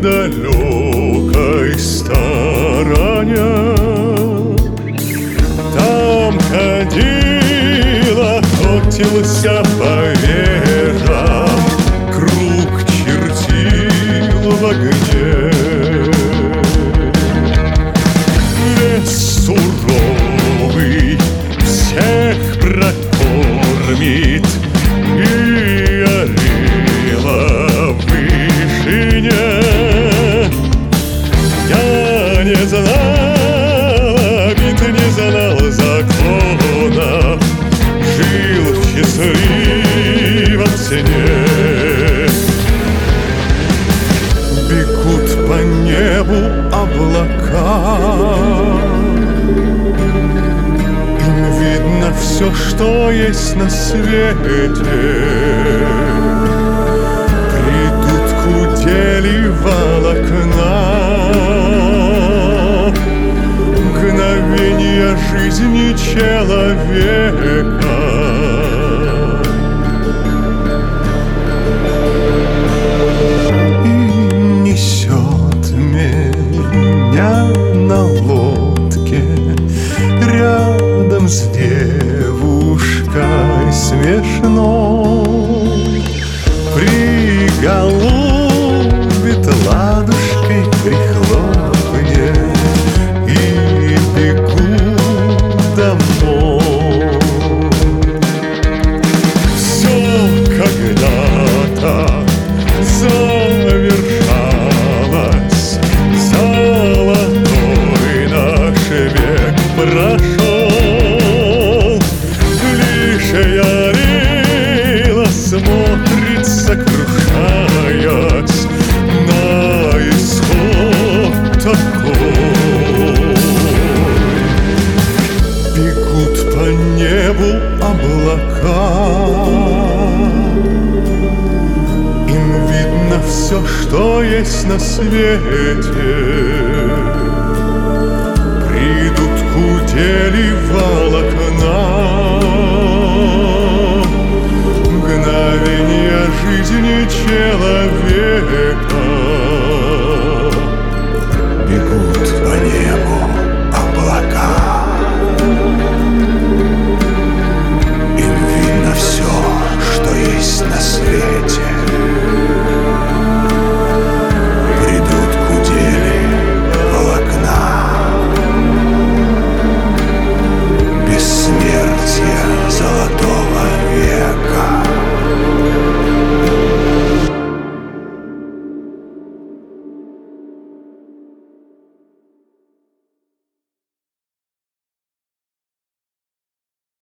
далекой стороне. Там ходила, котился по счастливом сне Бегут по небу облака. Им видно все, что есть на свете. Придут кудели волокна. Мгновение жизни человека Gaúcho. Облака Им видно все, что есть на свете. Придут кудели волокна. Мгновение жизни человека